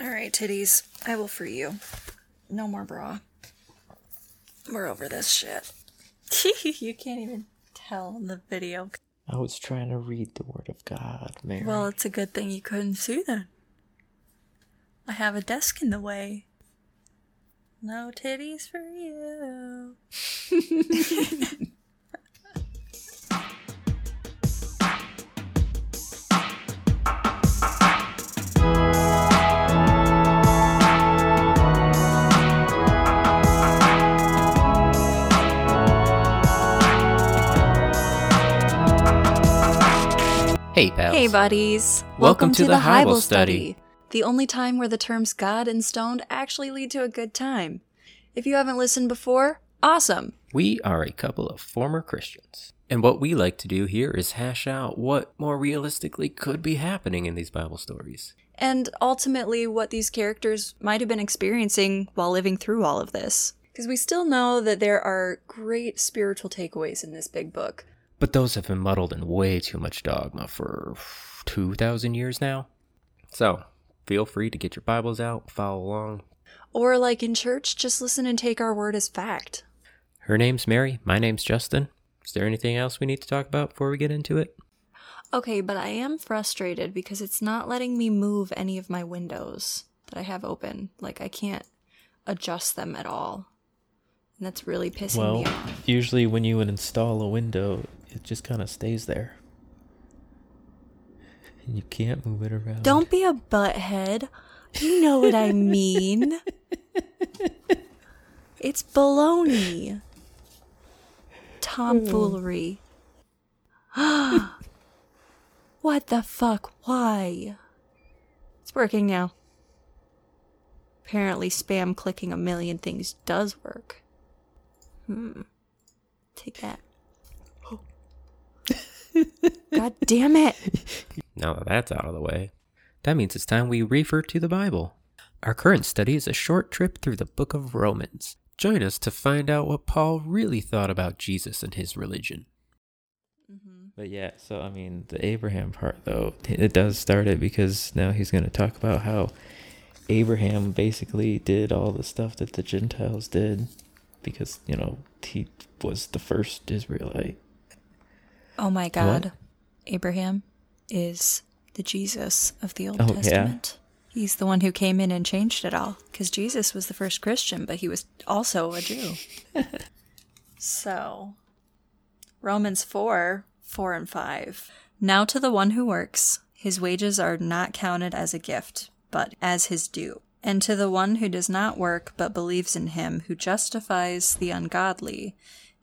All right, titties. I will free you. No more bra. We're over this shit. you can't even tell in the video. I was trying to read the Word of God, Mary. Well, it's a good thing you couldn't see then. I have a desk in the way. No titties for you. Hey, pals. Hey, buddies. Welcome to the Bible study. The only time where the terms God and stoned actually lead to a good time. If you haven't listened before, awesome. We are a couple of former Christians. And what we like to do here is hash out what more realistically could be happening in these Bible stories. And ultimately, what these characters might have been experiencing while living through all of this. Because we still know that there are great spiritual takeaways in this big book. But those have been muddled in way too much dogma for 2,000 years now. So, feel free to get your Bibles out, follow along. Or, like in church, just listen and take our word as fact. Her name's Mary, my name's Justin. Is there anything else we need to talk about before we get into it? Okay, but I am frustrated because it's not letting me move any of my windows that I have open. Like, I can't adjust them at all. And that's really pissing well, me off. usually when you would install a window, it just kind of stays there. And you can't move it around. Don't be a butthead. You know what I mean. it's baloney. Tomfoolery. what the fuck? Why? It's working now. Apparently, spam clicking a million things does work. Hmm. Take that. God damn it. Now that that's out of the way, that means it's time we refer to the Bible. Our current study is a short trip through the book of Romans. Join us to find out what Paul really thought about Jesus and his religion. Mm-hmm. But yeah, so I mean, the Abraham part though, it does start it because now he's going to talk about how Abraham basically did all the stuff that the Gentiles did because, you know, he was the first Israelite. Oh my God. Abraham is the Jesus of the Old Oh, yeah? Testament. He's the one who came in and changed it all. Because Jesus was the first Christian, but he was also a Jew. so, Romans 4 4 and 5. Now to the one who works, his wages are not counted as a gift, but as his due. And to the one who does not work, but believes in him who justifies the ungodly,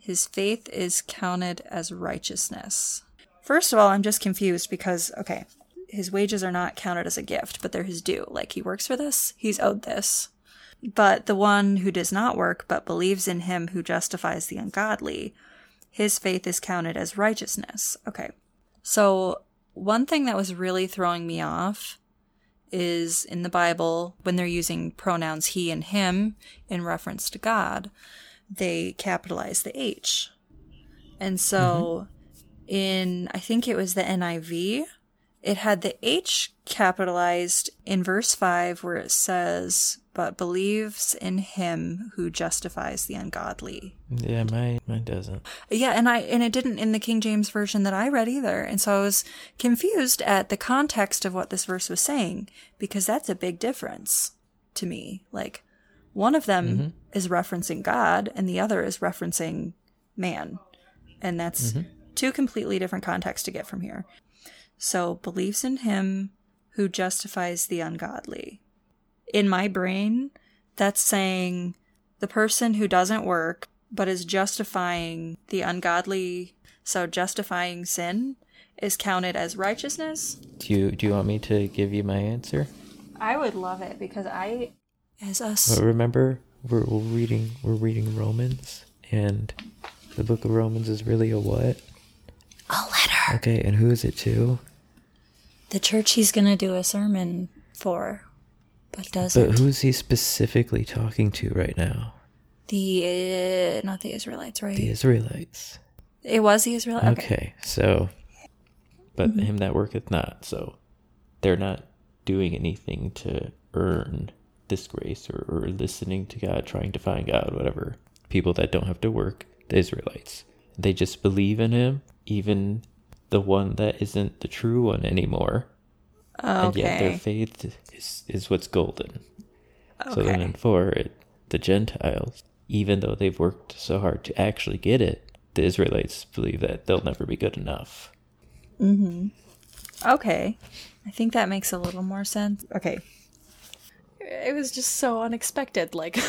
his faith is counted as righteousness. First of all, I'm just confused because, okay, his wages are not counted as a gift, but they're his due. Like he works for this, he's owed this. But the one who does not work, but believes in him who justifies the ungodly, his faith is counted as righteousness. Okay. So, one thing that was really throwing me off is in the Bible, when they're using pronouns he and him in reference to God, they capitalize the H. And so mm-hmm. in, I think it was the NIV, it had the H capitalized in verse 5 where it says, but believes in him who justifies the ungodly. Yeah, mine mine doesn't. Yeah, and I and it didn't in the King James version that I read either. And so I was confused at the context of what this verse was saying because that's a big difference to me. Like one of them mm-hmm. is referencing God and the other is referencing man. And that's mm-hmm. two completely different contexts to get from here. So believes in him who justifies the ungodly. In my brain, that's saying the person who doesn't work but is justifying the ungodly, so justifying sin is counted as righteousness. Do you do you want me to give you my answer? I would love it because I as us But remember, we're, we're reading we're reading Romans, and the book of Romans is really a what? a letter. Okay, and who is it to? The church he's gonna do a sermon for, but doesn't. But who's he specifically talking to right now? the uh, not the Israelites, right? The Israelites. it was the Israelites. Okay, so, but him that worketh not, so they're not doing anything to earn this grace or, or listening to God, trying to find God, whatever. People that don't have to work, the Israelites. They just believe in him, even the one that isn't the true one anymore. Okay. And yet their faith is, is what's golden. okay. So then in four, it, the Gentiles, even though they've worked so hard to actually get it, the Israelites believe that they'll never be good enough. Mm-hmm. Okay. I think that makes a little more sense. Okay. It was just so unexpected. Like,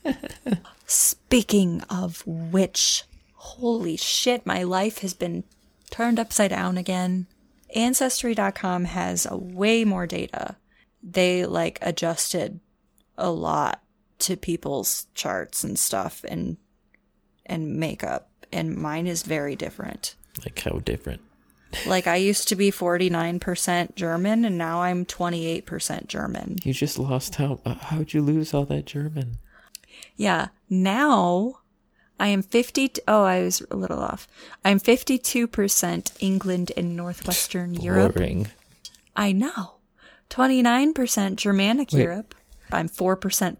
speaking of which, holy shit, my life has been turned upside down again. Ancestry.com has a way more data. They like adjusted a lot to people's charts and stuff and and makeup and mine is very different. Like how different. Like I used to be 49% German and now I'm 28% German. You just lost how? uh, How'd you lose all that German? Yeah, now I am 50 Oh, I was a little off. I'm 52% England and Northwestern Europe. Boring. I know. 29% Germanic Wait. Europe. I'm 4%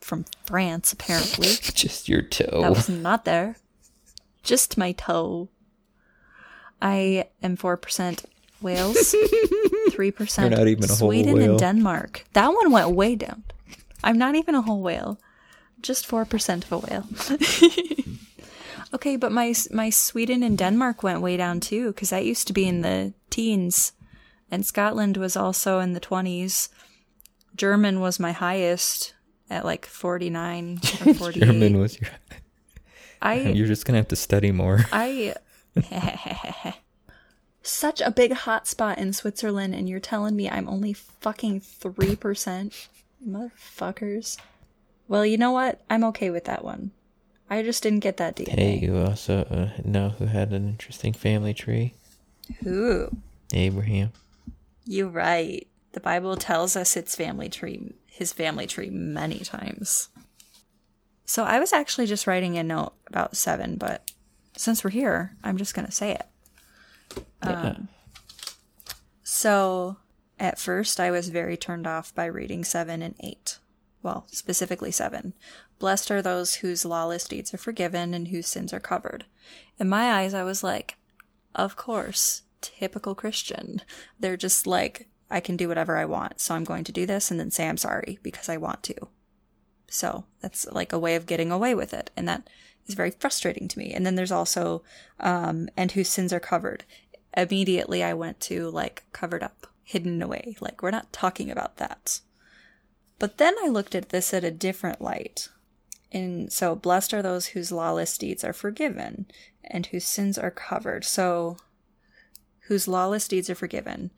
from France apparently. Just your toe. That was not there. Just my toe. I am 4% Wales, 3% You're not even a whole Sweden whale. and Denmark. That one went way down. I'm not even a whole whale. Just 4% of a whale. okay, but my my Sweden and Denmark went way down too cuz that used to be in the teens and Scotland was also in the 20s. German was my highest at like 49 or 48. German was your. I You're just gonna have to study more. I such a big hot spot in Switzerland, and you're telling me I'm only fucking three percent, motherfuckers. Well, you know what? I'm okay with that one. I just didn't get that DNA. Hey, you also uh, know who had an interesting family tree? Who? Abraham. you're right. The Bible tells us its family tree, his family tree, many times. So I was actually just writing a note about seven, but since we're here, I'm just gonna say it. Yeah. Um, so, at first, I was very turned off by reading 7 and 8. Well, specifically 7. Blessed are those whose lawless deeds are forgiven and whose sins are covered. In my eyes, I was like, of course, typical Christian. They're just like, I can do whatever I want, so I'm going to do this and then say I'm sorry because I want to. So that's like a way of getting away with it. And that is very frustrating to me. And then there's also, um, and whose sins are covered. Immediately I went to like covered up, hidden away. Like we're not talking about that. But then I looked at this at a different light. And so blessed are those whose lawless deeds are forgiven and whose sins are covered. So whose lawless deeds are forgiven.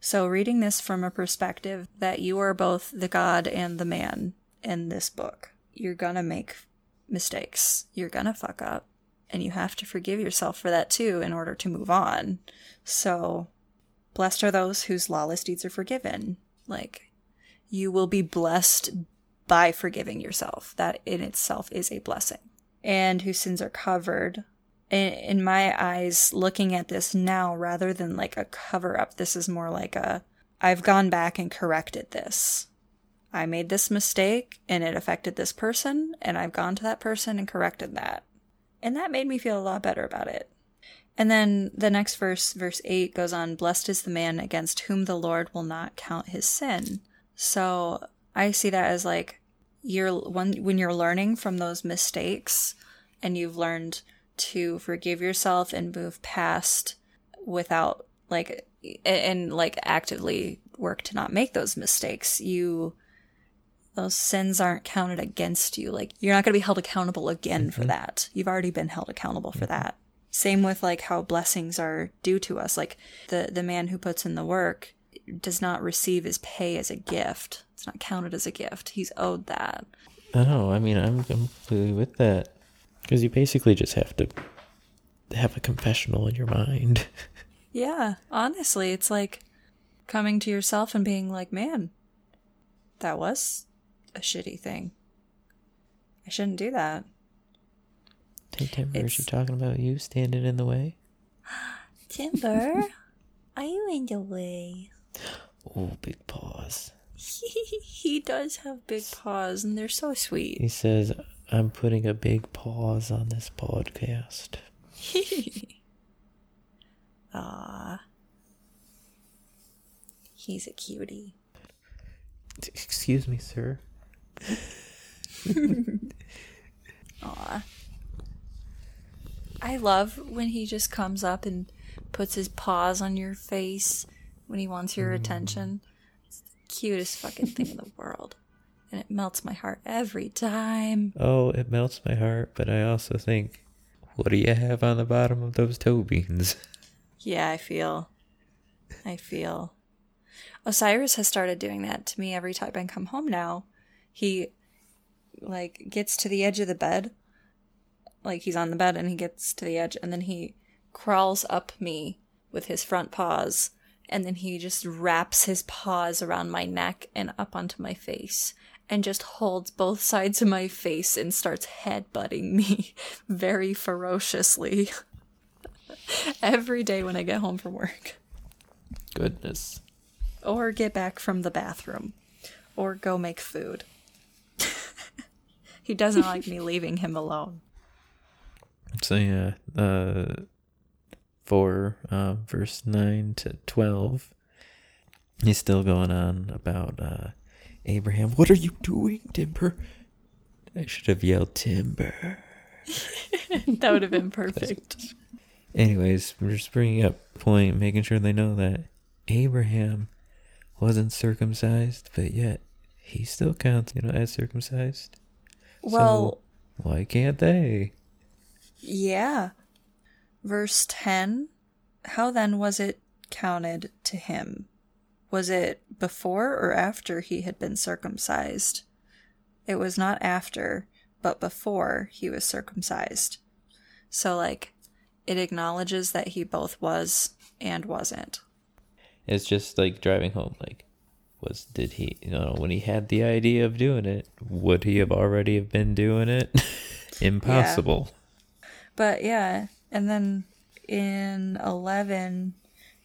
So reading this from a perspective that you are both the God and the man in this book, you're gonna make mistakes. You're gonna fuck up. And you have to forgive yourself for that too in order to move on. So, blessed are those whose lawless deeds are forgiven. Like, you will be blessed by forgiving yourself. That in itself is a blessing. And whose sins are covered. In, my eyes, looking at this now, rather than like a cover up, this is more like a I've gone back and corrected this. I made this mistake and it affected this person, and I've gone to that person and corrected that. And that made me feel a lot better about it. And then the next verse, verse 8, goes on Blessed is the man against whom the Lord will not count his sin. So I see that as like you're when, when you're learning from those mistakes and you've learned to forgive yourself and move past without like and like actively work to not make those mistakes you those sins aren't counted against you. Like you're not going to be held accountable again for mm-hmm. that. You've already been held accountable for mm-hmm. that. Same with like how blessings are due to us. Like the the man who puts in the work does not receive his pay as a gift. It's not counted as a gift. He's owed that. I know. I mean, I'm completely with that. Because you basically just have to have a confessional in your mind. Yeah, honestly, it's like coming to yourself and being like, "Man, that was a shitty thing. I shouldn't do that." Hey, Timber, is she talking about you standing in the way? Timber, are you in the way? Oh, big paws. he does have big paws, and they're so sweet. He says, I'm putting a big pause on this podcast. Ah, he's a cutie. Excuse me, sir. Aw. I love when he just comes up and puts his paws on your face when he wants your mm. attention. It's the cutest fucking thing in the world. And it melts my heart every time. Oh, it melts my heart, but I also think, what do you have on the bottom of those toe beans? Yeah, I feel. I feel. Osiris has started doing that to me every time I come home now. He like gets to the edge of the bed. Like he's on the bed and he gets to the edge and then he crawls up me with his front paws and then he just wraps his paws around my neck and up onto my face and just holds both sides of my face and starts headbutting me very ferociously every day when I get home from work Goodness. or get back from the bathroom or go make food. He doesn't like me leaving him alone. So yeah, uh, four, uh, verse nine to twelve. He's still going on about uh, Abraham. What are you doing, Timber? I should have yelled Timber. that would have been perfect. Anyways, we're just bringing up point, making sure they know that Abraham wasn't circumcised, but yet he still counts, you know, as circumcised. Well, So why can't they? yeah. Verse 10 How then was it counted to him? Was it before or after he had been circumcised? It was not after, but before he was circumcised. So, like, it acknowledges that he both was and wasn't. It's just like driving home. Like, was did he? You know, when he had the idea of doing it, would he have already have been doing it? Impossible. But yeah, and then in 11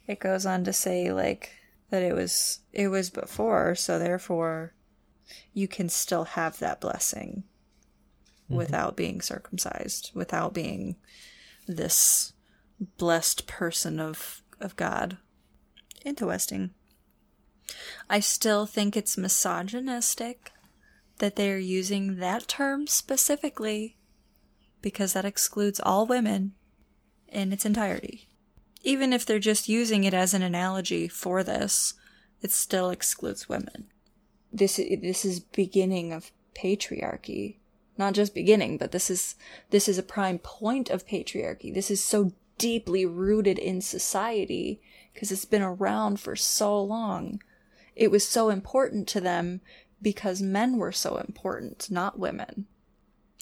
it goes on to say like that it was it was before, so therefore you can still have that blessing mm-hmm. without being circumcised, without being this blessed person of of God. Interesting. I still think it's misogynistic that they're using that term specifically because that excludes all women in its entirety. Even if they're just using it as an analogy for this, it still excludes women. This this is beginning of patriarchy. Not just beginning, but this is this is a prime point of patriarchy. This is so deeply rooted in society because it's been around for so long. It was so important to them because men were so important, not women.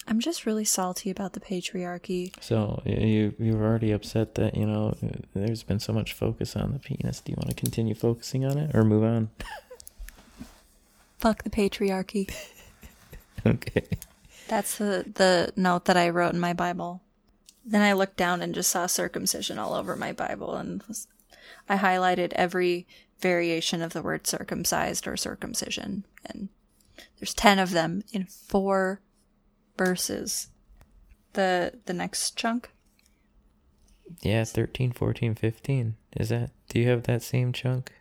I'm just really salty about the patriarchy. So you you're already upset that you know there's been so much focus on the penis. Do you want to continue focusing on it or move on? Fuck the patriarchy. okay. That's the, the note that I wrote in my Bible. Then I looked down and just saw circumcision all over my Bible, and was, I highlighted every variation of the word circumcised or circumcision. And there's 10 of them in four verses. The, the next chunk? Yeah, 13, 14, 15. Is that? Do you have that same chunk?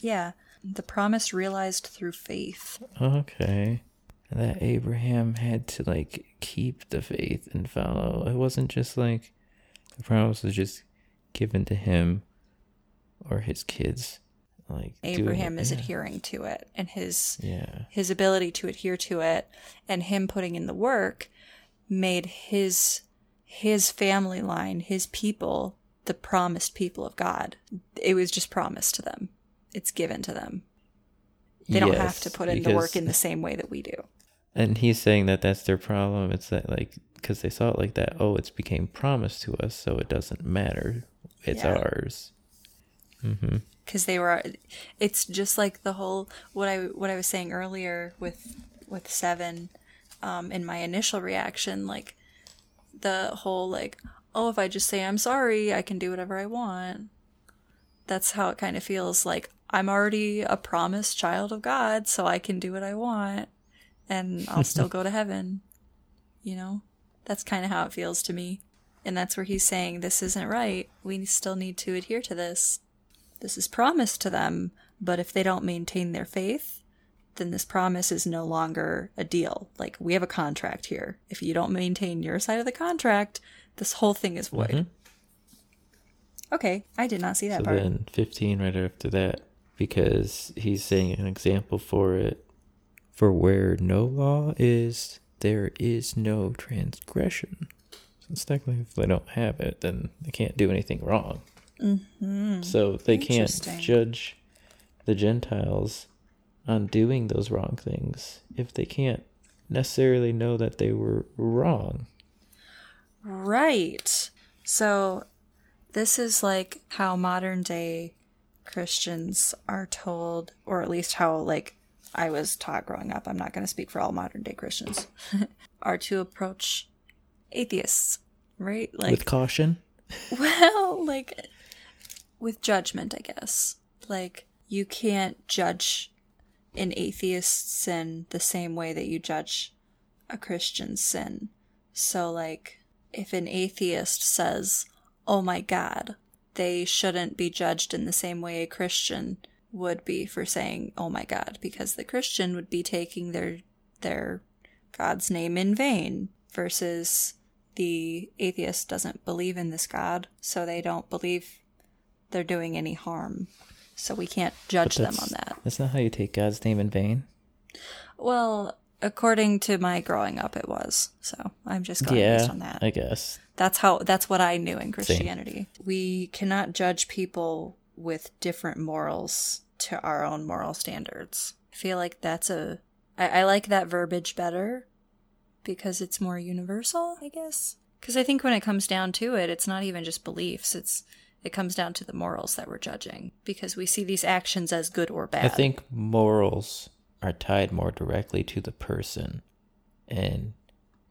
Yeah. The promise realized through faith. Okay. That Abraham had to like keep the faith and follow. It wasn't just like the promise was just given to him or his kids. Like Abraham is yeah. adhering to it, and his Yeah. his ability to adhere to it and him putting in the work made his his family line, his people, the promised people of God. It was just promised to them. It's given to them. They don't have to put in the work in the same way that we do. And he's saying that that's their problem. It's that like because they saw it like that. Oh, it's became promised to us, so it doesn't matter. It's Yeah. ours. Mm-hmm. because they were it's just like the whole what i what i was saying earlier with with seven um in my initial reaction like the whole like oh if i just say i'm sorry i can do whatever i want That's how it kind of feels like I'm already a promised child of God, so I can do what I want and I'll still go to heaven. You know? That's kind of how it feels to me. And that's where he's saying this isn't right. We still need to adhere to this. This is promised to them, but if they don't maintain their faith, then this promise is no longer a deal. Like we have a contract here. If you don't maintain your side of the contract, this whole thing is void. Mm-hmm. Okay, I did not see that so part. then 15 right after that because he's saying an example for it for where no law is there is no transgression. So technically if they don't have it then they can't do anything wrong. Mm-hmm. So they can't judge the Gentiles on doing those wrong things if they can't necessarily know that they were wrong. Right. So this is like how modern day Christians are told, or at least how like I was taught growing up. I'm not going to speak for all modern day Christians. are to approach atheists, right? Like with caution. Well, like with judgment, I guess. Like you can't judge an atheist sin the same way that you judge a Christian sin. So like if an atheist says, "Oh my god," they shouldn't be judged in the same way a Christian would be for saying, "Oh my god," because the Christian would be taking their their God's name in vain versus the atheist doesn't believe in this God, so they don't believe they're doing any harm. So we can't judge them on that. That's not how you take God's name in vain. Well, according to my growing up, it was. So I'm just going yeah, based on that. I guess that's how. That's what I knew in Christianity. Same. We cannot judge people with different morals to our own moral standards. I feel like that's a. I, I like that verbiage better because it's more universal. I guess because I think when it comes down to it, it's not even just beliefs. It's it comes down to the morals that we're judging because we see these actions as good or bad. I think morals are tied more directly to the person, and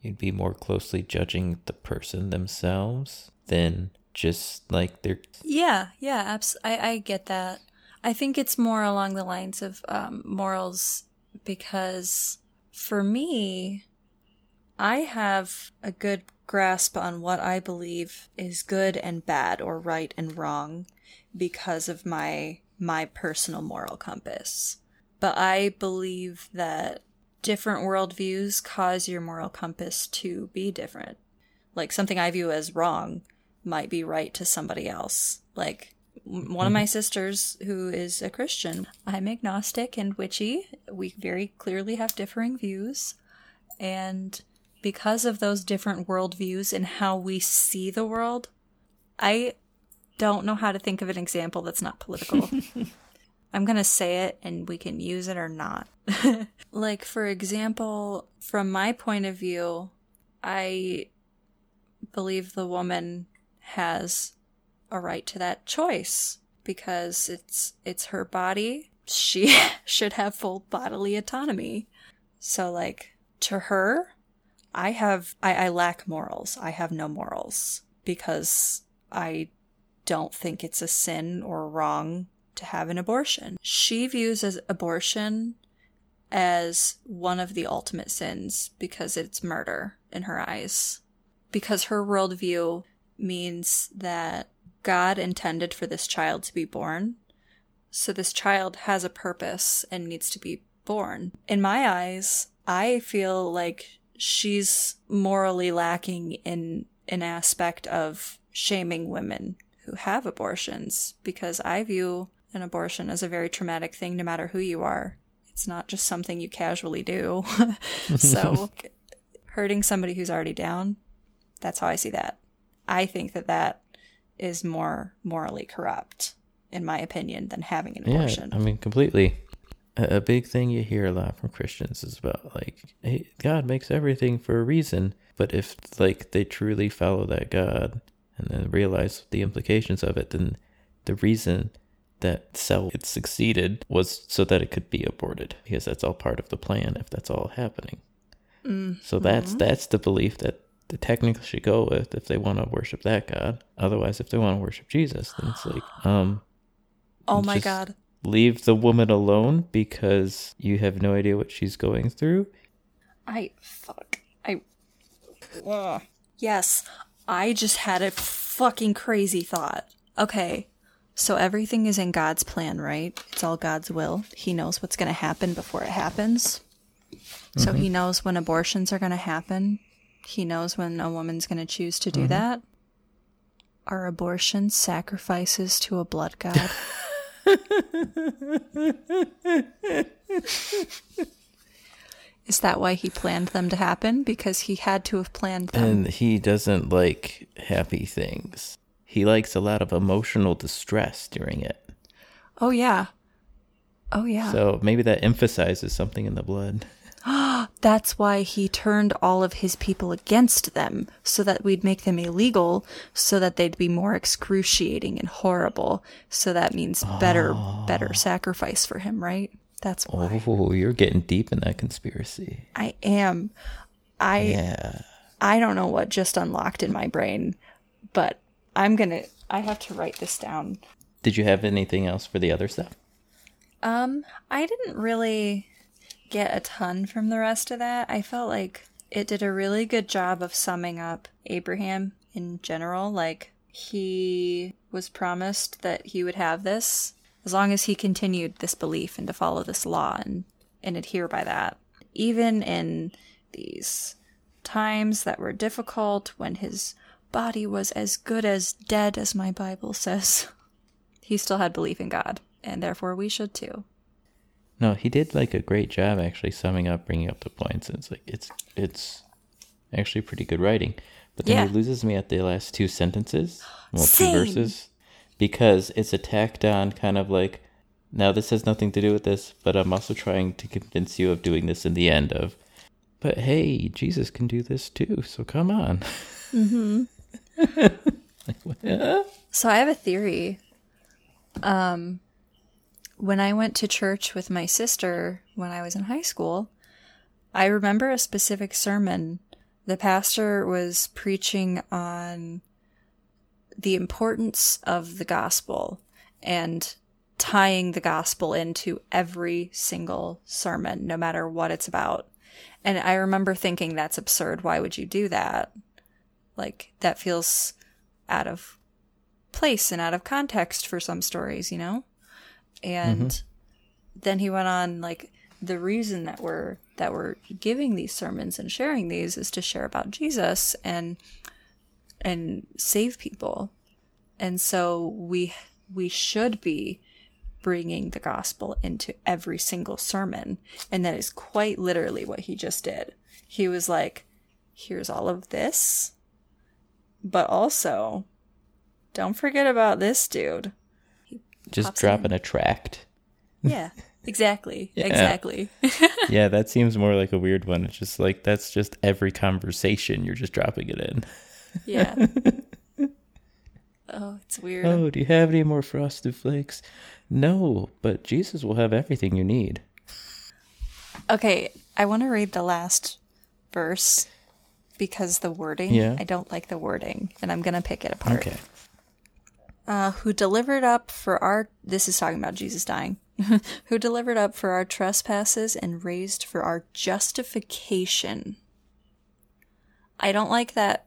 you'd be more closely judging the person themselves than just like their. Yeah, yeah, abs- I, I get that. I think it's more along the lines of um, morals because for me, I have a good grasp on what I believe is good and bad or right and wrong because of my my personal moral compass. But I believe that different worldviews cause your moral compass to be different. Like something I view as wrong might be right to somebody else. Like one of my mm-hmm. sisters who is a Christian, I'm agnostic and witchy. We very clearly have differing views. And because of those different worldviews and how we see the world, I don't know how to think of an example that's not political. I'm going to say it and we can use it or not. like, for example, from my point of view, I believe the woman has a right to that choice because it's it's her body. She should have full bodily autonomy. So like to her, I have, I, I lack morals. I have no morals because I don't think it's a sin or wrong to have an abortion. She views as abortion as one of the ultimate sins because it's murder in her eyes. Because her worldview means that God intended for this child to be born. So this child has a purpose and needs to be born. In my eyes, I feel like she's morally lacking in an aspect of shaming women who have abortions because I view an abortion as a very traumatic thing no matter who you are. It's not just something you casually do. so hurting somebody who's already down, that's how I see that. I think that that is more morally corrupt in my opinion than having an abortion. Yeah, I mean completely a, big thing you hear a lot from Christians is about like hey, God makes everything for a reason, but if like they truly follow that God and then realize the implications of it, then the reason that cell it succeeded was so that it could be aborted because that's all part of the plan if that's all happening. Mm-hmm. So that's that's the belief that the technically should go with if they want to worship that God. Otherwise, if they want to worship Jesus, then it's like um Oh my Just god. Leave the woman alone because you have no idea what she's going through. I fuck. I. Ugh. Yes, I just had a fucking crazy thought. Okay, so everything is in God's plan, right? It's all God's will. He knows what's going to happen before it happens. So he mm-hmm. knows when abortions are going to happen. He knows when a woman's going to choose to do mm-hmm. that. Are abortions sacrifices to a blood god? Is that why he planned them to happen? Because he had to have planned them. And he doesn't like happy things. He likes a lot of emotional distress during it. oh, yeah. Oh, yeah. So maybe that emphasizes something in the blood. That's why he turned all of his people against them, so that we'd make them illegal, so that they'd be more excruciating and horrible. So that means better, better sacrifice for him, right? That's why Oh, you're getting deep in that conspiracy. I am. I Yeah. I don't know what just unlocked in my brain, but I'm gonna. I have to write this down. Did you have anything else for the other stuff? Um, I didn't really get a ton from the rest of that. I felt like it did a really good job of summing up Abraham in general. Like, he was promised that he would have this as long as he continued this belief and to follow this law and, and adhere by that. Even in these times that were difficult, when his body was as good as dead as my Bible says, he still had belief in God, and therefore we should too. No, he did like a great job actually summing up, bringing up the points. And it's like it's it's actually pretty good writing. But then Yeah. he loses me at the last two sentences, well, Same. two verses, because it's a tacked on kind of like. Now this has nothing to do with this, but I'm also trying to convince you of doing this in the end of. But hey, Jesus can do this too, so come on. like, what? Huh? So I have a theory. Um, when I went to church with my sister when I was in high school, I remember a specific sermon. The pastor was preaching on the importance of the gospel and tying the gospel into every single sermon, no matter what it's about. And I remember thinking that's absurd. Why would you do that? Like, that feels out of place and out of context for some stories, you know? And mm-hmm. then he went on like the reason that we're that we're giving these sermons and sharing these is to share about Jesus and and save people. And so we we should be bringing the gospel into every single sermon. And that is quite literally what he just did. He was like, here's all of this, but also don't forget about this dude. Just Pops dropping a tract. Yeah, exactly. Yeah. Exactly. yeah, that seems more like a weird one. It's just like that's just every conversation you're just dropping it in. yeah. Oh, it's weird. Oh, do you have any more frosted flakes? No, but Jesus will have everything you need. Okay, I want to read the last verse because the wording, Yeah. I don't like the wording, and I'm going to pick it apart. Okay. Uh, who delivered up for our, this is talking about Jesus dying, who delivered up for our trespasses and raised for our justification. I don't like that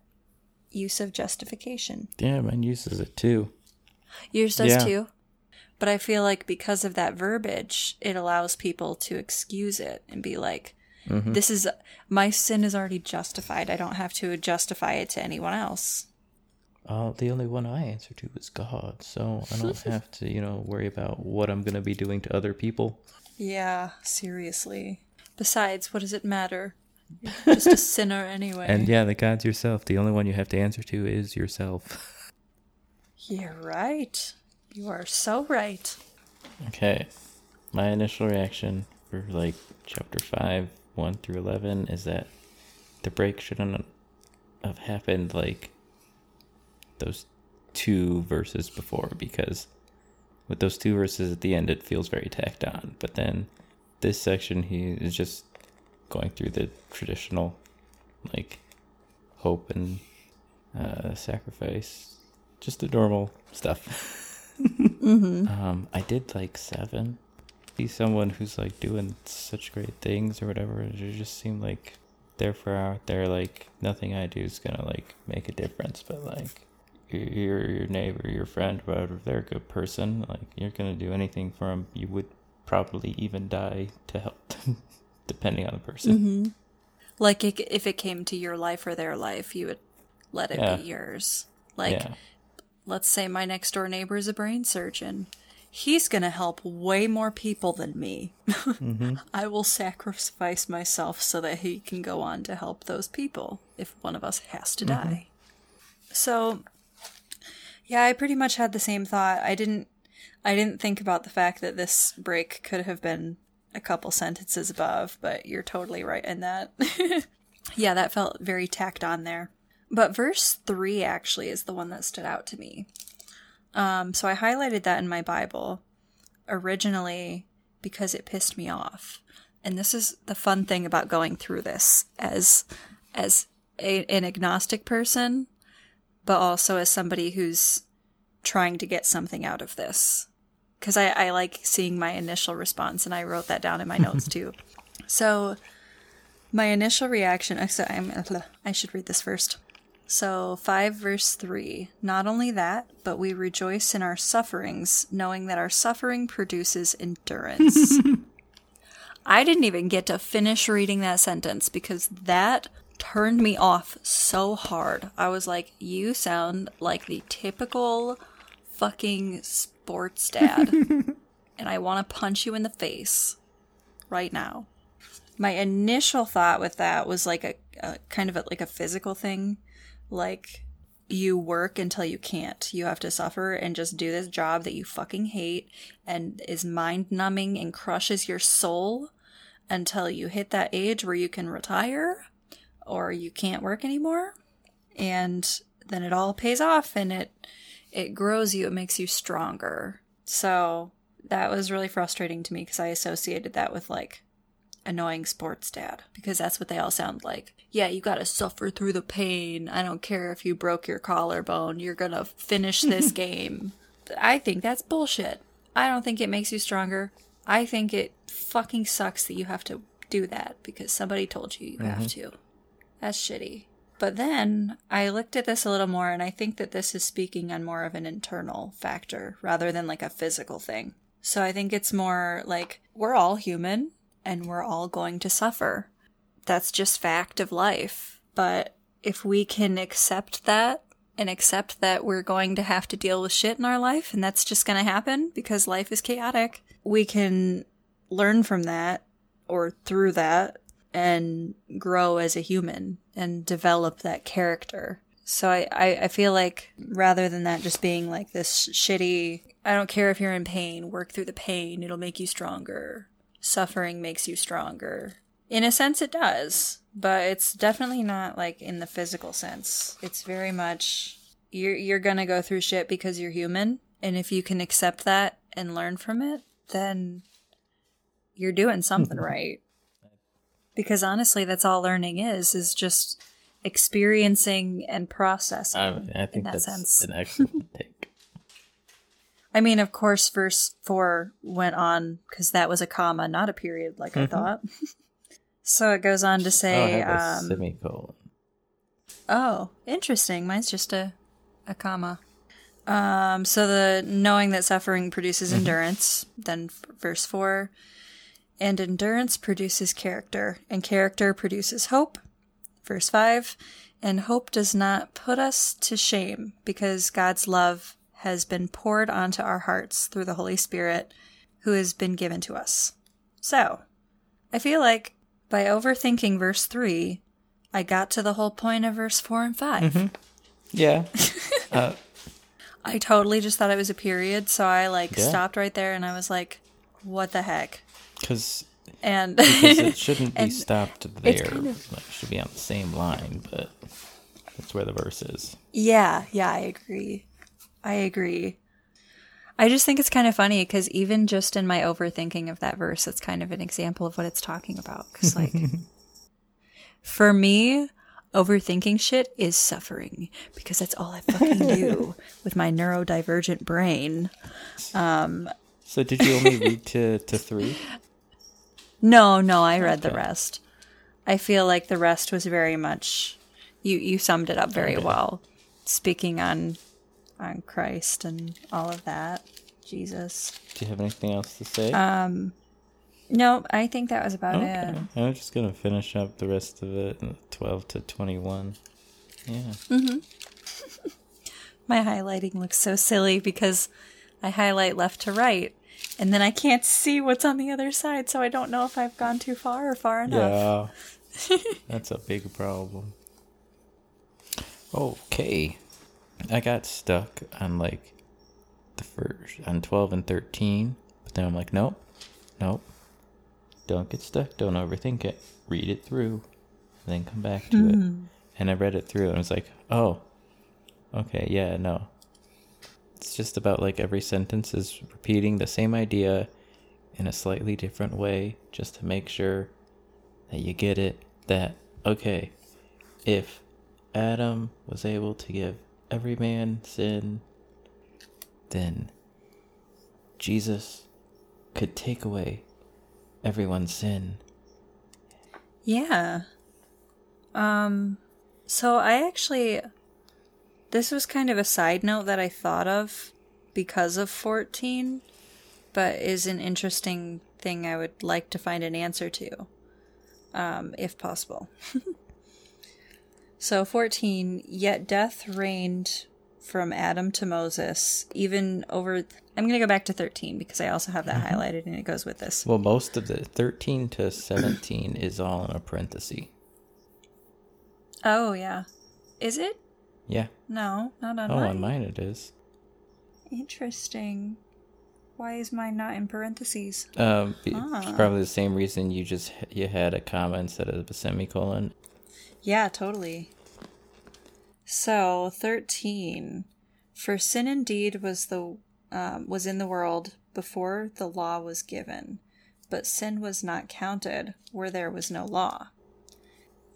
use of justification. Yeah, mine uses it too. Yours does Yeah. too. But I feel like because of that verbiage, it allows people to excuse it and be like, Mm-hmm. this is my sin is already justified. I don't have to justify it to anyone else. Uh, the only one I answer to is God, so I don't have to, you know, worry about what I'm gonna be doing to other people. Yeah, seriously. Besides, what does it matter? You're just a sinner anyway. And yeah, the God's yourself. The only one you have to answer to is yourself. You're right. You are so right. Okay. My initial reaction for like chapter 5, 1 through 11 is that the break shouldn't have happened like those two verses before because with those two verses at the end it feels very tacked on. But then this section he is just going through the traditional like hope and uh, sacrifice, just the normal stuff. Mm-hmm. Um, I did like seven. See someone who's like doing such great things or whatever. It just seemed like they're for out there. Like nothing I do is gonna like make a difference. But like your your neighbor, your friend, whatever, if they're a good person, like you're gonna do anything for them. You would probably even die to help them, depending on the person. Mm-hmm. Like it, if it came to your life or their life, you would let it Yeah. be yours. Like, yeah. let's say my next door neighbor is a brain surgeon. He's going to help way more people than me. Mm-hmm. I will sacrifice myself so that he can go on to help those people if one of us has to Mm-hmm. die. So, yeah, I pretty much had the same thought. I didn't I didn't think about the fact that this break could have been a couple sentences above, but you're totally right in that. yeah, that felt very tacked on there. But verse 3 actually is the one that stood out to me. Um, so I highlighted that in my Bible originally because it pissed me off. And this is the fun thing about going through this as as a, an agnostic person, but also as somebody who's trying to get something out of this. Because I, I like seeing my initial response, and I wrote that down in my notes too. So, my initial reaction. Uh, so I'm. Uh, I should read this first. So, 5 verse 3 Not only that, but we rejoice in our sufferings, knowing that our suffering produces endurance. I didn't even get to finish reading that sentence because that turned me off so hard. I was like, you sound like the typical fucking sports dad. and I want to punch you in the face right now. My initial thought with that was like a, a kind of a, like a physical thing like you work until you can't. You have to suffer and just do this job that you fucking hate and is mind numbing and crushes your soul until you hit that age where you can retire or you can't work anymore. And then it all pays off and it it grows you, it makes you stronger. So that was really frustrating to me because I associated that with like annoying sports dad because that's what they all sound like. Yeah, you gotta suffer through the pain. I don't care if you broke your collarbone, you're gonna finish this game. I think that's bullshit. I don't think it makes you stronger. I think it fucking sucks that you have to do that because somebody told you you have mm-hmm. to. That's shitty. But then I looked at this a little more and I think that this is speaking on more of an internal factor rather than like a physical thing. So I think it's more like we're all human and we're all going to suffer. That's just fact of life. But if we can accept that and accept that we're going to have to deal with shit in our life and that's just going to happen because life is chaotic, we can learn from that or through that and grow as a human and develop that character. So I, I, I feel like rather than that just being like this shitty, I don't care if you're in pain, work through the pain, it'll make you stronger. Suffering makes you stronger. In a sense, it does, but it's definitely not like in the physical sense. It's very much you're you're gonna go through shit because you're human, and if you can accept that and learn from it, then you're doing something right. Because honestly, that's all learning is is just experiencing and processing. I, I think in that that's sense. an excellent take. I mean, of course, verse four went on because that was a comma, not a period, like I thought. so it goes on to Oh, say, a um, semicolon. Oh, interesting. Mine's just a, a comma. Um, so the knowing that suffering produces endurance, then f- verse 4, and endurance produces character, and character produces hope. Verse 5, and hope does not put us to shame because God's love has been poured onto our hearts through the Holy Spirit who has been given to us. So, I feel like by overthinking verse 3, I got to the whole point of verse 4 and 5. Yeah. uh, I totally just thought it was a period, so I like Yeah. stopped right there and I was like, what the heck? because And because it shouldn't be stopped there. kind of- it should be on the same line, but that's where the verse is. yeah, yeah, I agree. I agree. I just think it's kind of funny because even just in my overthinking of that verse, it's kind of an example of what it's talking about. Because, like, for me, Overthinking shit is suffering because that's all I fucking do with my neurodivergent brain. Um, So did you only read to, to three? no, no, I read the rest. I feel like the rest was very much you you summed it up very Okay. well. Speaking on on Christ and all of that. Jesus. Do you have anything else to say? Um No, I think that was about okay. it. I'm just gonna finish up the rest of it, twelve to twenty-one. Yeah. Mhm. My highlighting looks so silly because I highlight left to right and then I can't see what's on the other side, so I don't know if I've gone too far or far enough. Yeah. That's a big problem. Okay. I got stuck on like the first on twelve and thirteen, but then I'm like, nope, nope. Don't get stuck. Don't overthink it. Read it through, and then come back to it. Hmm. And I read it through, and I was like, oh, okay, yeah, no. It's just about like every sentence is repeating the same idea in a slightly different way, just to make sure that you get it that okay if adam was able to give every man sin then jesus could take away everyone's sin Yeah. Um so I actually this was kind of a side note that I thought of because of 14, but is an interesting thing I would like to find an answer to. Um if possible. so 14, yet death reigned from Adam to Moses, even over I'm going to go back to 13 because I also have that highlighted and it goes with this. well most of the 13 to 17 is all in a parenthesis Oh, yeah. Is it? Yeah No, not on oh mine. on mine it is Interesting. Why is mine not in parentheses? um be- Ah. probably the same reason you just you had a comma instead of a semicolon Yeah, totally. So thirteen. For sin indeed was the um, was in the world before the law was given, but sin was not counted where there was no law.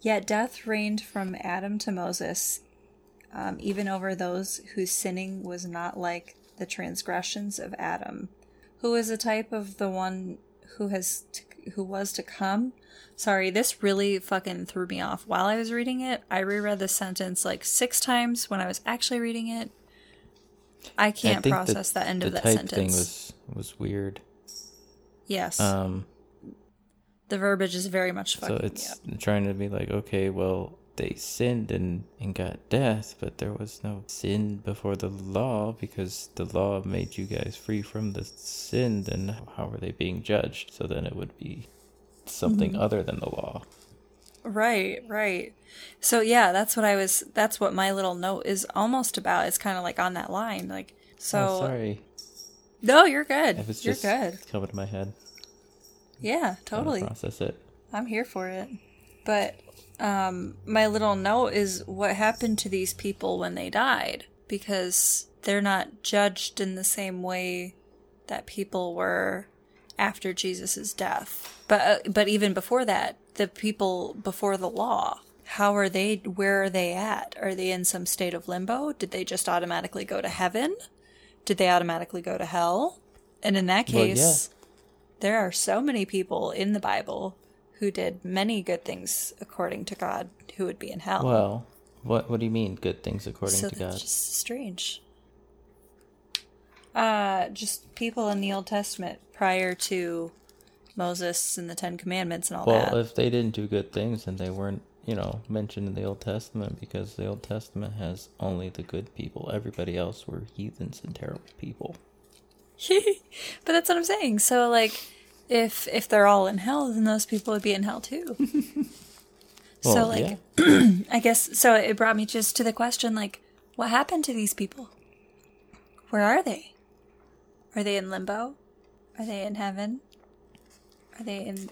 Yet death reigned from Adam to Moses, um, even over those whose sinning was not like the transgressions of Adam, who is a type of the one who has to, who was to come. Sorry, this really fucking threw me off. While I was reading it, I reread the sentence like six times when I was actually reading it. I can't the- process that end the of that type sentence. thing was was weird yes, um the verbiage is very much So it's me up. trying to be like, okay, well, they sinned and, and got death, but there was no sin before the law because the law made you guys free from the sin. Then how were they being judged? So then it would be something Mm-hmm. other than the law. Right, right. So yeah, that's what I was. That's what my little note is almost about. It's kind of like on that line, like so. oh, sorry. No, you're good. If it's You're just good. coming to my head, Yeah, trying to totally. process it. I'm here for it. But um, my little note is what happened to these people when they died because they're not judged in the same way that people were after Jesus' death. But uh, but even before that, the people before the law, how are they? Where are they at? Are they in some state of limbo? Did they just automatically go to heaven? Did they automatically go to hell? And in that Well, yeah. case, there are so many people in the Bible who did many good things according to God who would be in hell. Well, what what do you mean? Good things according so to that's God. just strange. Uh, just people in the Old Testament prior to Moses and the Ten Commandments and all Well, that. Well, if they didn't do good things, then they weren't, you know, mentioned in the Old Testament because the Old Testament has only the good people. Everybody else were heathens and terrible people. but that's what I'm saying. So like, if if they're all in hell, then those people would be in hell too. so Well, like, yeah. I guess so. It brought me just to the question like, what happened to these people? Where are they? Are they in limbo? Are they in heaven? Are they in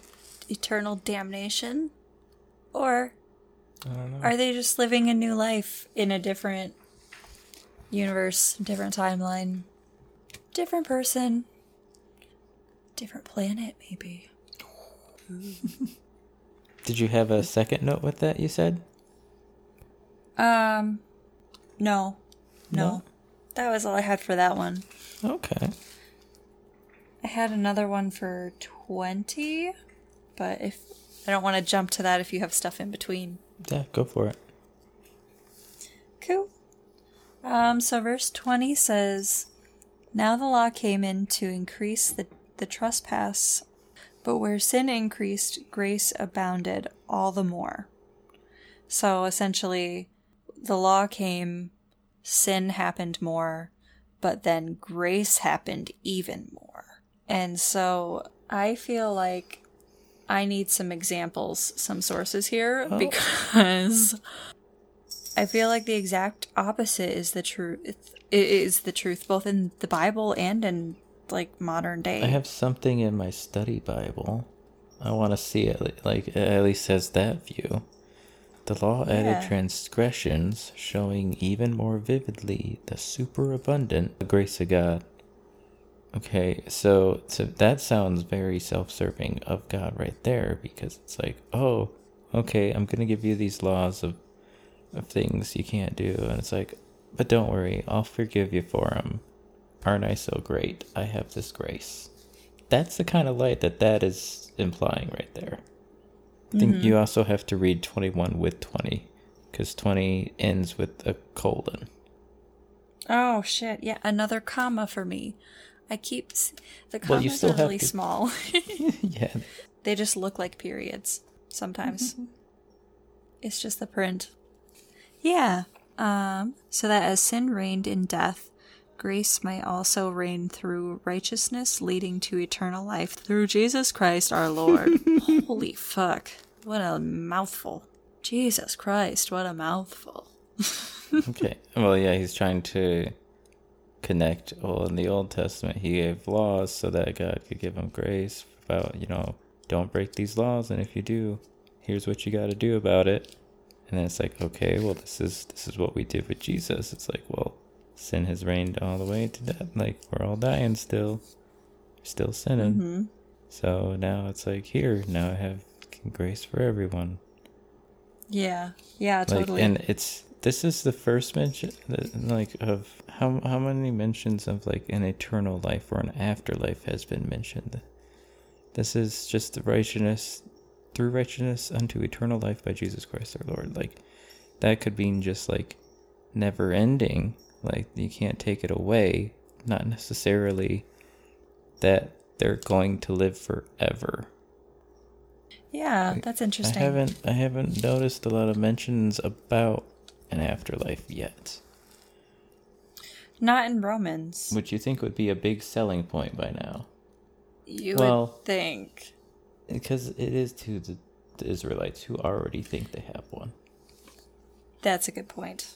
eternal damnation? Or I don't know. are they just living a new life in a different universe, different timeline, different person, different planet, maybe? Did you have a second note with that? You said. Um, no, no, No? that was all I had for that one. Okay. I had another one for 20, but if I don't want to jump to that if you have stuff in between. Yeah, go for it. Cool. Um, so verse 20 says, Now the law came in to increase the, the trespass, but where sin increased, grace abounded all the more. So essentially, the law came, sin happened more, but then grace happened even more. And so I feel like I need some examples, some sources here, Oh. because I feel like the exact opposite is the truth. It is the truth both in the Bible and in like modern day. I have something in my study Bible. I want to see it. Like it at least has that view. The law added Yeah. transgressions, showing even more vividly the superabundant grace of God. Okay, so so that sounds very self-serving of God right there because it's like, oh, okay, I'm gonna give you these laws of of things you can't do, and it's like, but don't worry, I'll forgive you for them. Aren't I so great? I have this grace. That's the kind of light that that is implying right there. I think you also have to read 21 with 20 because 20 ends with a colon. oh shit! Yeah, another comma for me. I keep the commas Well, you still are really to- small. yeah. they just look like periods sometimes. it's just the print. Yeah. Um. So that as sin reigned in death, grace might also reign through righteousness, leading to eternal life through Jesus Christ our Lord. Holy fuck! What a mouthful. Jesus Christ! What a mouthful. Okay. Well, yeah, he's trying to connect. Well, in the Old Testament, he gave laws so that God could give him grace about, you know, don't break these laws, and if you do, here's what you got to do about it. And then it's like, okay, well, this is this is what we did with Jesus. It's like, well, sin has reigned all the way to death. Like we're all dying still, still sinning. Mm-hmm. So now it's like, here, now I have grace for everyone. Yeah. Yeah. Like, Totally. and it's this is the first mention, like of how how many mentions of like an eternal life or an afterlife has been mentioned. This is just the righteousness through righteousness unto eternal life by Jesus Christ our Lord. Like that could mean just like never ending. Like you can't take it away. Not necessarily that they're going to live forever. yeah. That's interesting. I haven't I haven't noticed a lot of mentions about an afterlife yet, Not in Romans. which you think would be a big selling point by now, You Well- would think. because it is to the, the Israelites who already think they have one. That's a good point.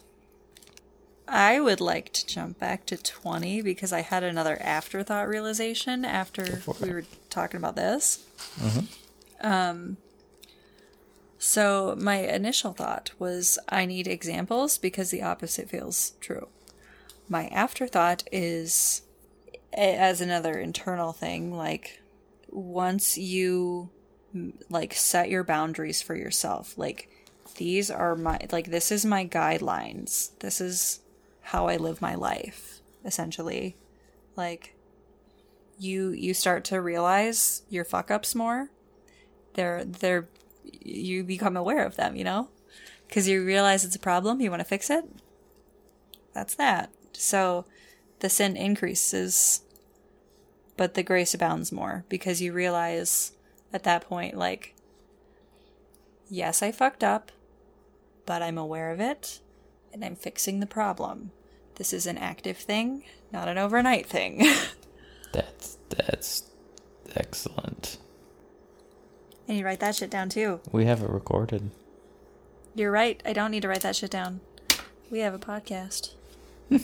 I would like to jump back to 20 because I had another afterthought realization after we were talking about this. Mhm. Um, so, my initial thought was I need examples because the opposite feels true. My afterthought is as another internal thing like once you like set your boundaries for yourself like these are my like this is my guidelines this is how i live my life essentially. Like you you start to realize your fuck ups more. They're they're you become aware of them you know? Because you realize it's a problem you want to fix it? That's that. So the sin increases but the grace abounds more because you realize at that point like yes i fucked up but i'm aware of it and i'm fixing the problem this is an active thing not an overnight thing That's that's excellent. and you write that shit down too We have it recorded. you're right i don't need to write that shit down we have a podcast I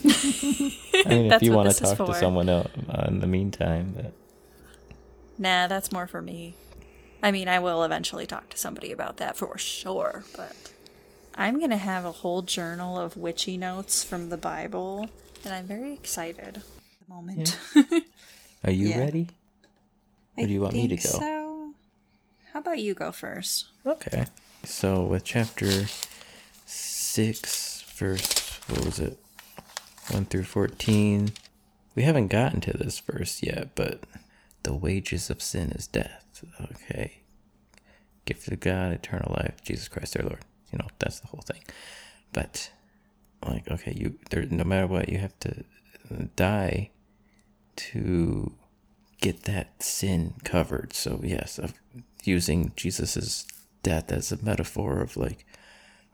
mean, if you want to talk to someone else uh, in the meantime, but Nah, that's more for me. I mean, I will eventually talk to somebody about that for sure, but I'm going to have a whole journal of witchy notes from the Bible, and I'm very excited at the moment. are you Yeah. ready? Or do you want me to think go? So, how about you go first? Okay. So with chapter 6, verse, what was it? 1 through 14. We haven't gotten to this verse yet, but the wages of sin is death. Okay. Gift of God, eternal life, Jesus Christ our Lord. You know, that's the whole thing. But like, okay, you there no matter what, you have to die to get that sin covered. So yes, of using Jesus's death as a metaphor of like,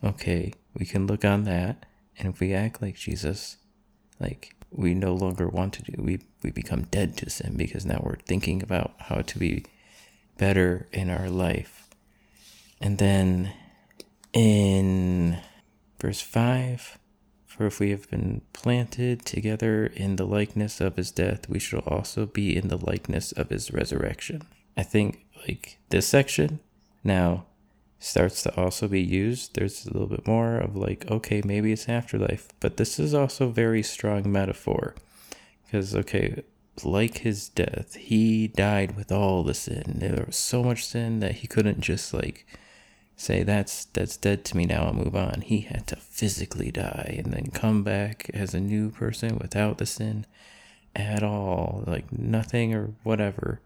okay, we can look on that, and if we act like Jesus, like we no longer want to do. We we become dead to sin because now we're thinking about how to be better in our life. And then in verse 5 for if we have been planted together in the likeness of his death, we shall also be in the likeness of his resurrection. I think like this section now starts to also be used. There's a little bit more of like, okay, maybe it's afterlife, but this is also very strong metaphor because okay, like his death, he died with all the sin. There was so much sin that he couldn't just like say that's that's dead to me now I'll move on. He had to physically die and then come back as a new person without the sin at all, like nothing or whatever.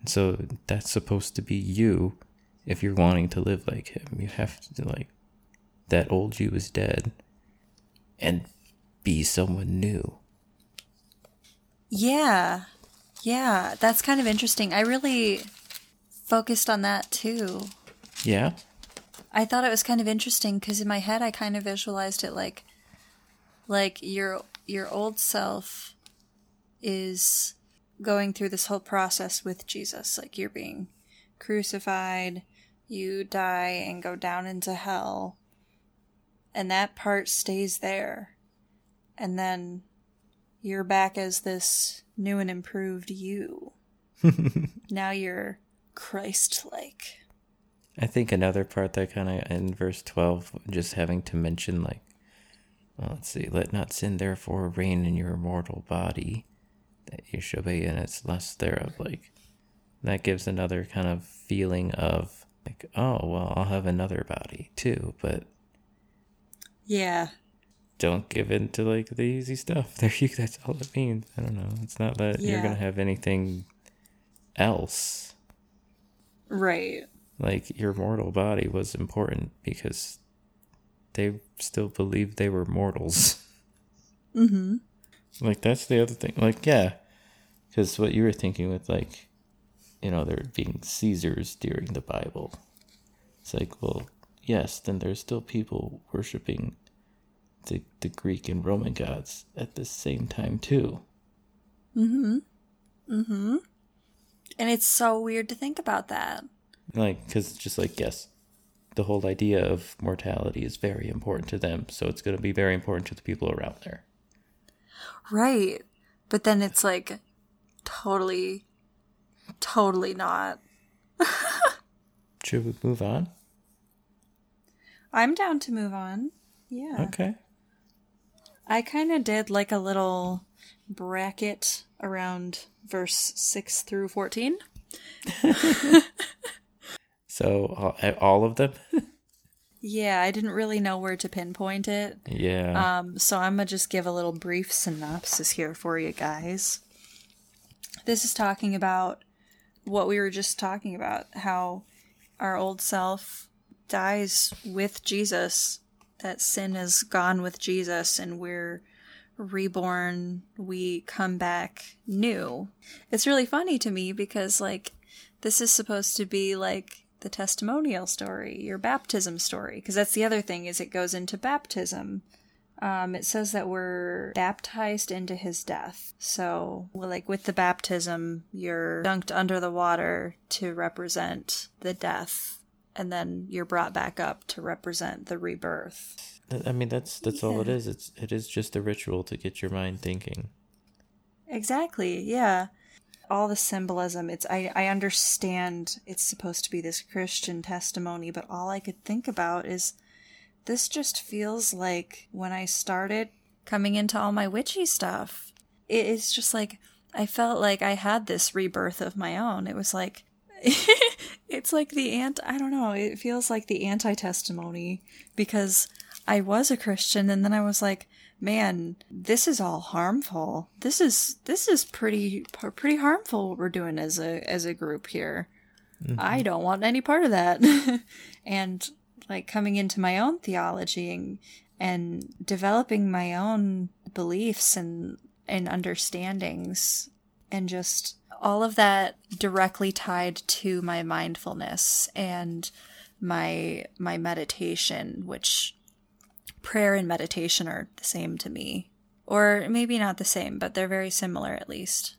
And so that's supposed to be you if you're wanting to live like him. You have to like that old you is dead and be someone new. Yeah. Yeah, that's kind of interesting. I really focused on that too. Yeah. I thought it was kind of interesting cuz in my head I kind of visualized it like like your your old self is going through this whole process with Jesus. Like you're being crucified, you die and go down into hell. And that part stays there. And then you're back as this new and improved you. now you're Christ like. I think another part that kind of in verse 12, just having to mention, like, well, let's see, let not sin therefore reign in your mortal body, that you shall be in its lust thereof. Like, that gives another kind of feeling of like, oh, well, I'll have another body too, but yeah, don't give in to like the easy stuff. There you that's all it means. I don't know. It's not that yeah. you're gonna have anything else. Right. Like your mortal body was important because they still believed they were mortals. Mm-hmm. Like that's the other thing. Like, yeah. Because what you were thinking with like you know, there being Caesars during the Bible. It's like, well, yes, then there's still people worshiping the, the Greek and Roman gods at the same time, too. Mm hmm. Mm hmm. And it's so weird to think about that. Like, because it's just like, yes, the whole idea of mortality is very important to them. So it's going to be very important to the people around there. Right. But then it's like totally Totally not. Should we move on? I'm down to move on. Yeah. Okay. I kind of did like a little bracket around verse 6 through 14. so, all of them? yeah, I didn't really know where to pinpoint it. Yeah. Um, so I'm going to just give a little brief synopsis here for you guys. This is talking about what we were just talking about how our old self dies with Jesus, that sin is gone with Jesus, and we're reborn, we come back new. It's really funny to me because, like, this is supposed to be like the testimonial story, your baptism story, because that's the other thing is it goes into baptism um, it says that we're baptized into his death. So, like with the baptism, you're dunked under the water to represent the death, and then you're brought back up to represent the rebirth. I mean, that's that's yeah. all it is. It's it is just a ritual to get your mind thinking. Exactly. Yeah. All the symbolism. It's I I understand it's supposed to be this Christian testimony, but all I could think about is this just feels like when I started coming into all my witchy stuff. It's just like I felt like I had this rebirth of my own. It was like it's like the ant I don't know, it feels like the anti testimony because I was a Christian and then I was like, man, this is all harmful. This is this is pretty pretty harmful what we're doing as a as a group here. Mm-hmm. I don't want any part of that. and like coming into my own theology and, and developing my own beliefs and and understandings and just all of that directly tied to my mindfulness and my my meditation which prayer and meditation are the same to me or maybe not the same but they're very similar at least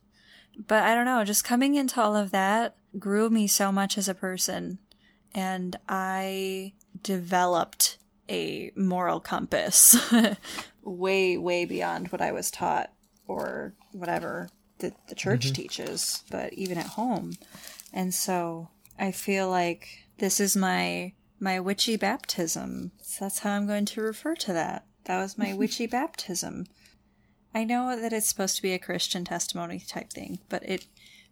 but i don't know just coming into all of that grew me so much as a person and i developed a moral compass way way beyond what i was taught or whatever the, the church mm-hmm. teaches, but even at home. And so I feel like this is my my witchy baptism. So that's how I'm going to refer to that. That was my witchy baptism. I know that it's supposed to be a Christian testimony type thing, but it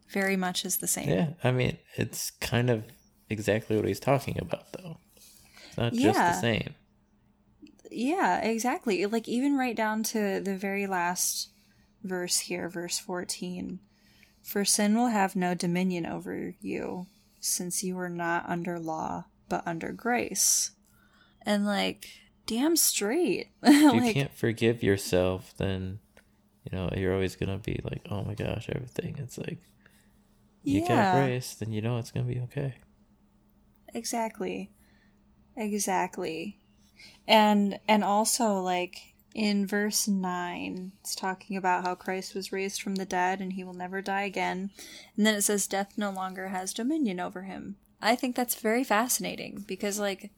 very much is the same. Yeah, I mean, it's kind of exactly what he's talking about, though. It's not yeah. just the same. Yeah, exactly. Like, even right down to the very last verse here, verse 14. For sin will have no dominion over you, since you are not under law, but under grace. And like, damn straight. if like, you can't forgive yourself, then you know you're always gonna be like, oh my gosh, everything. It's like you yeah. got grace, then you know it's gonna be okay. Exactly. Exactly. And and also like in verse 9, it's talking about how Christ was raised from the dead and he will never die again. And then it says death no longer has dominion over him. I think that's very fascinating because like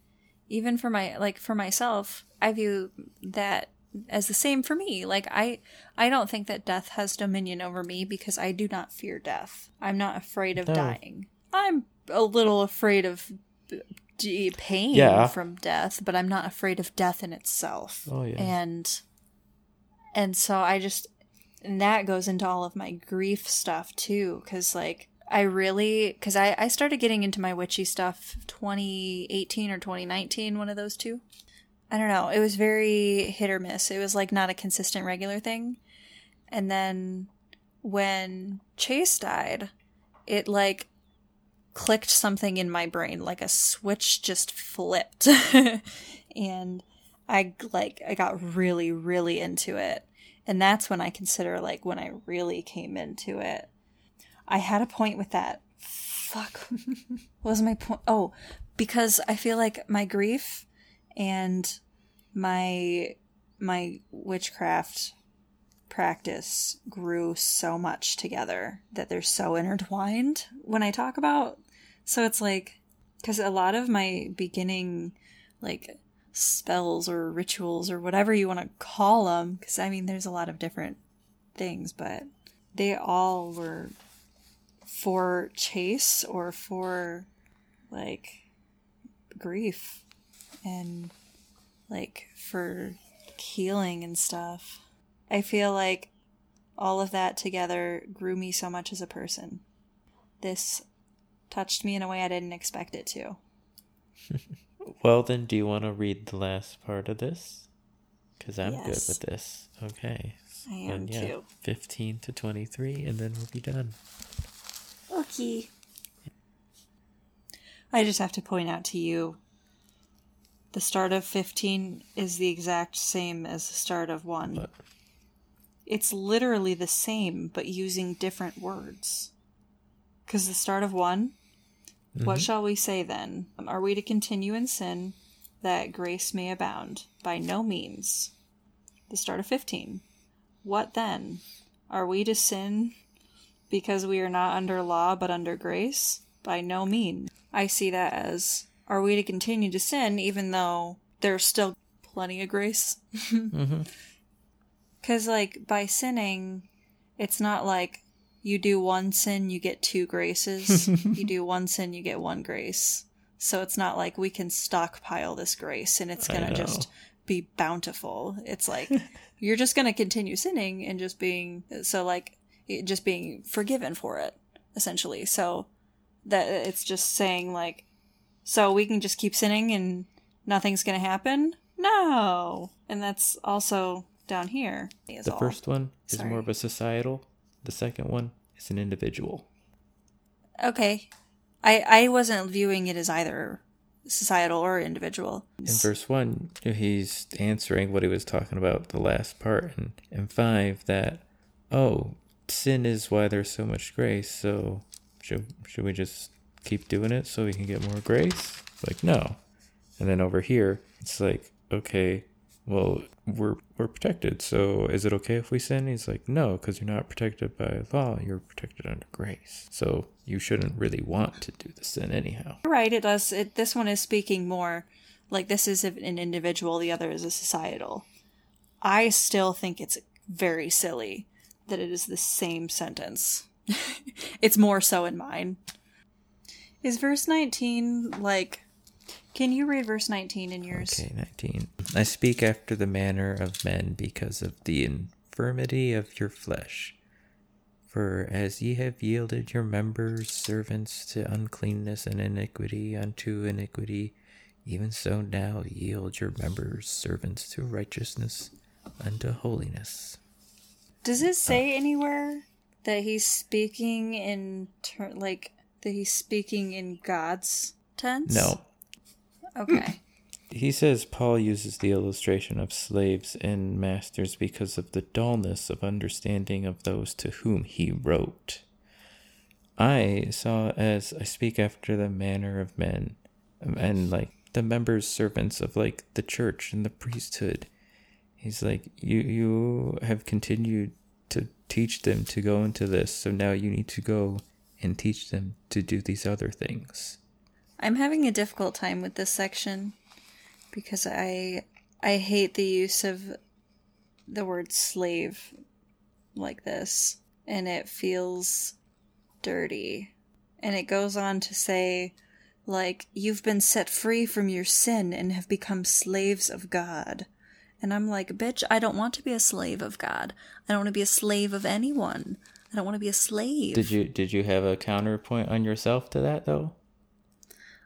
even for my like for myself, I view that as the same for me. Like I I don't think that death has dominion over me because I do not fear death. I'm not afraid of no. dying. I'm a little afraid of pain yeah. from death, but I'm not afraid of death in itself. Oh yeah. And and so I just and that goes into all of my grief stuff too cuz like I really cuz I I started getting into my witchy stuff 2018 or 2019, one of those two. I don't know. It was very hit or miss. It was like not a consistent regular thing. And then when Chase died, it like clicked something in my brain like a switch just flipped and i like i got really really into it and that's when i consider like when i really came into it i had a point with that fuck what was my point oh because i feel like my grief and my my witchcraft practice grew so much together that they're so intertwined when I talk about. So it's like, because a lot of my beginning, like, spells or rituals or whatever you want to call them, because I mean, there's a lot of different things, but they all were for chase or for, like, grief and, like, for healing and stuff. I feel like all of that together grew me so much as a person. This touched me in a way I didn't expect it to. well, then, do you want to read the last part of this? Because I'm yes. good with this. Okay. I am and, yeah, too. 15 to 23, and then we'll be done. Okay. I just have to point out to you the start of 15 is the exact same as the start of 1. What? it's literally the same but using different words. Because the start of one, mm-hmm. what shall we say then? Are we to continue in sin that grace may abound? By no means. The start of 15. What then? Are we to sin because we are not under law but under grace? By no means. I see that as are we to continue to sin even though there's still plenty of grace? mm-hmm. Because, like, by sinning, it's not like you do one sin, you get two graces. you do one sin, you get one grace. So it's not like we can stockpile this grace and it's going to just be bountiful. It's like you're just going to continue sinning and just being, so like, just being forgiven for it, essentially. So that it's just saying, like, so we can just keep sinning and nothing's going to happen? No. And that's also down here. is The all. first one is Sorry. more of a societal. The second one is an individual. Okay. I I wasn't viewing it as either societal or individual. In verse 1, he's answering what he was talking about the last part. And in 5, that, oh, sin is why there's so much grace. So should, should we just keep doing it so we can get more grace? Like, no. And then over here, it's like, okay, well, we're, we're protected. So is it okay if we sin? He's like, no, because you're not protected by law. You're protected under grace. So you shouldn't really want to do the sin anyhow. Right, it does it this one is speaking more like this is an individual, the other is a societal. I still think it's very silly that it is the same sentence. it's more so in mine. Is verse 19 like can you read verse 19 in yours? Okay, 19. I speak after the manner of men because of the infirmity of your flesh. For as ye have yielded your members servants to uncleanness and iniquity unto iniquity, even so now yield your members servants to righteousness unto holiness. Does it say anywhere that he's speaking in ter- like that he's speaking in God's tense? No, Okay. he says Paul uses the illustration of slaves and masters because of the dullness of understanding of those to whom he wrote. I saw as I speak after the manner of men, and like the members, servants of like the church and the priesthood. He's like, you you have continued to teach them to go into this, so now you need to go and teach them to do these other things. I'm having a difficult time with this section because I I hate the use of the word slave like this and it feels dirty. And it goes on to say like you've been set free from your sin and have become slaves of God. And I'm like, bitch, I don't want to be a slave of God. I don't want to be a slave of anyone. I don't want to be a slave. Did you did you have a counterpoint on yourself to that though?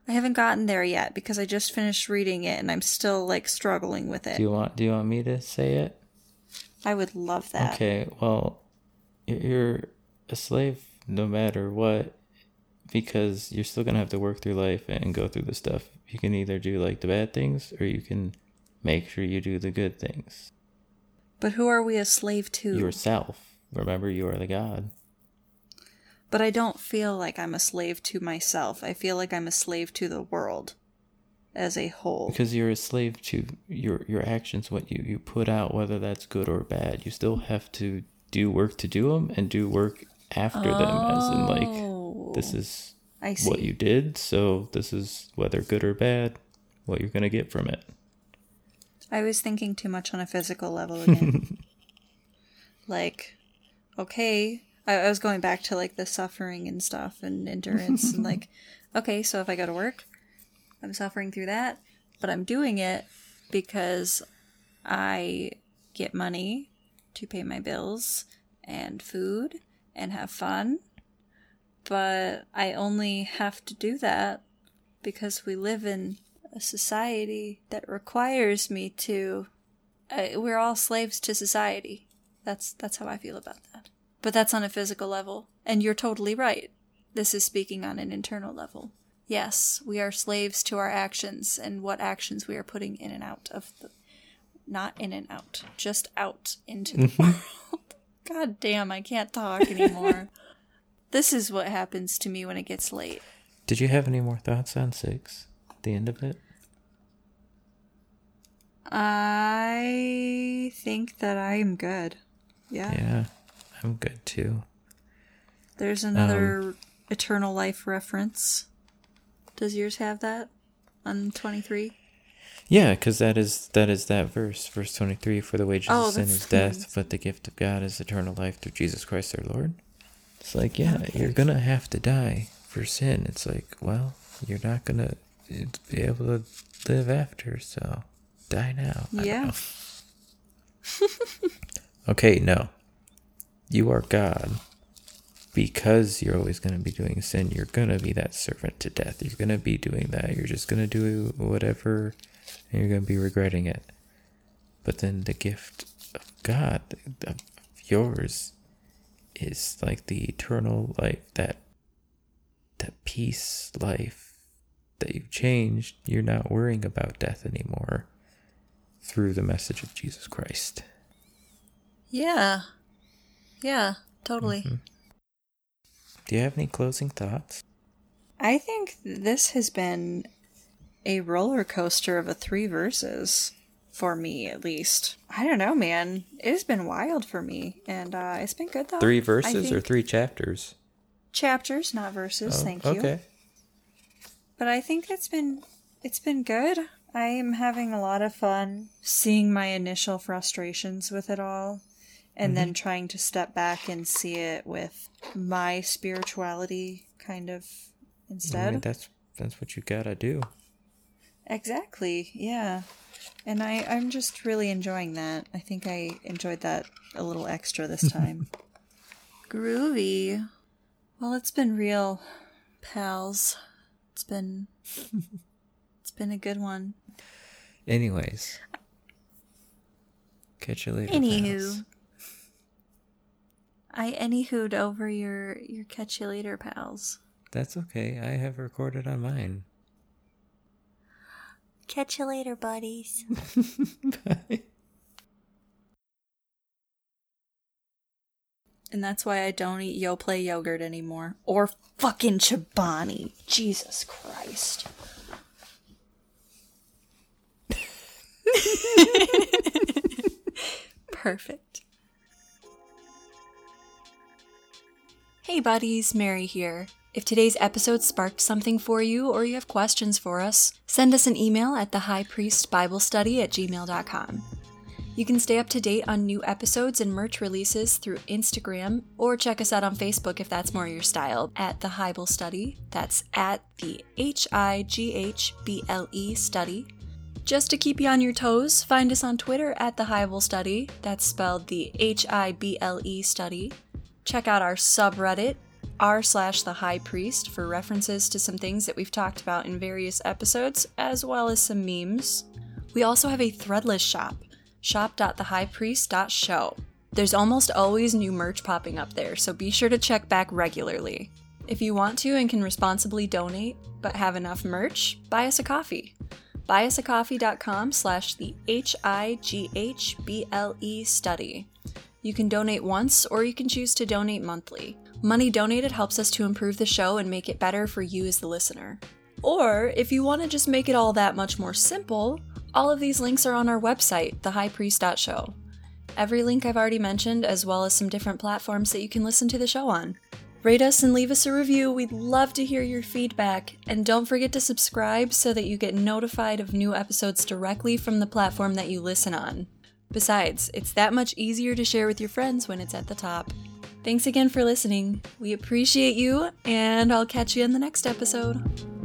I haven't gotten there yet because I just finished reading it and I'm still like struggling with it. Do you want do you want me to say it? I would love that. Okay, well, you're a slave no matter what because you're still going to have to work through life and go through the stuff. You can either do like the bad things or you can make sure you do the good things. But who are we a slave to? Yourself. Remember you are the god. But I don't feel like I'm a slave to myself. I feel like I'm a slave to the world as a whole. Because you're a slave to your your actions what you you put out whether that's good or bad. You still have to do work to do them and do work after them as in like oh. this is Oh, what you did, so this is whether good or bad, what you're gonna get from it. I was thinking too much on a physical level again. like, okay, I, I was going back to like the suffering and stuff and endurance and like, okay, so if I go to work, I'm suffering through that, but I'm doing it because I get money to pay my bills and food and have fun. But I only have to do that because we live in a society that requires me to. Uh, we're all slaves to society. That's that's how I feel about that. But that's on a physical level, and you're totally right. This is speaking on an internal level. Yes, we are slaves to our actions and what actions we are putting in and out of the. Not in and out, just out into the world. God damn, I can't talk anymore. this is what happens to me when it gets late. Did you have any more thoughts on six? The end of it? I think that I am good. Yeah. Yeah, I'm good too. There's another um, eternal life reference. Does yours have that on 23? Yeah, because that is that is that verse, verse twenty three. For the wages Oh, of sin is death, but the gift of God is eternal life through Jesus Christ our Lord. It's like, yeah, Okay. you're gonna have to die for sin. It's like, well, you're not gonna be able to live after, so die now. Yeah. okay, no, you are God, because you're always going to be doing sin, you're going to be that servant to death. You're going to be doing that. You're just going to do whatever and you're going to be regretting it. But then the gift of God, of yours, is like the eternal life, that that peace life that you've changed. You're not worrying about death anymore through the message of Jesus Christ. Yeah. Yeah, totally. Mm-hmm. Do you have any closing thoughts? I think this has been a roller coaster of a three verses for me at least. I don't know, man. It's been wild for me, and uh, it's been good though. Three verses or three chapters? Chapters, not verses. Oh, thank you. Okay. But I think it's been it's been good. I am having a lot of fun seeing my initial frustrations with it all and mm-hmm. then trying to step back and see it with my spirituality kind of instead. I mean, that's that's what you got to do. Exactly. Yeah. And I, I'm just really enjoying that. I think I enjoyed that a little extra this time. Groovy. Well, it's been real, pals. It's been it's been a good one. Anyways. Catch you later. Anywho. Pals. I anyhooed over your your catch you later, pals. That's okay. I have recorded on mine. Catch you later, buddies. Bye. And that's why I don't eat Yoplait yogurt anymore. Or fucking Chobani. Jesus Christ. Perfect. Hey buddies, Mary here. If today's episode sparked something for you or you have questions for us, send us an email at the High Priest Bible Study at gmail.com. You can stay up to date on new episodes and merch releases through Instagram or check us out on Facebook if that's more your style at the Highble Study. That's at the H I G H B L E Study. Just to keep you on your toes, find us on Twitter at the Highble Study. That's spelled the H I B L E Study. Check out our subreddit r slash the high priest for references to some things that we've talked about in various episodes, as well as some memes. We also have a threadless shop, shop.thehighpriest.show. There's almost always new merch popping up there, so be sure to check back regularly. If you want to and can responsibly donate, but have enough merch, buy us a coffee. Buyusacoffee.com slash the H-I-G-H-B-L-E study. You can donate once or you can choose to donate monthly. Money donated helps us to improve the show and make it better for you as the listener. Or, if you want to just make it all that much more simple, all of these links are on our website, thehighpriest.show. Every link I've already mentioned, as well as some different platforms that you can listen to the show on. Rate us and leave us a review. We'd love to hear your feedback. And don't forget to subscribe so that you get notified of new episodes directly from the platform that you listen on. Besides, it's that much easier to share with your friends when it's at the top. Thanks again for listening. We appreciate you, and I'll catch you in the next episode.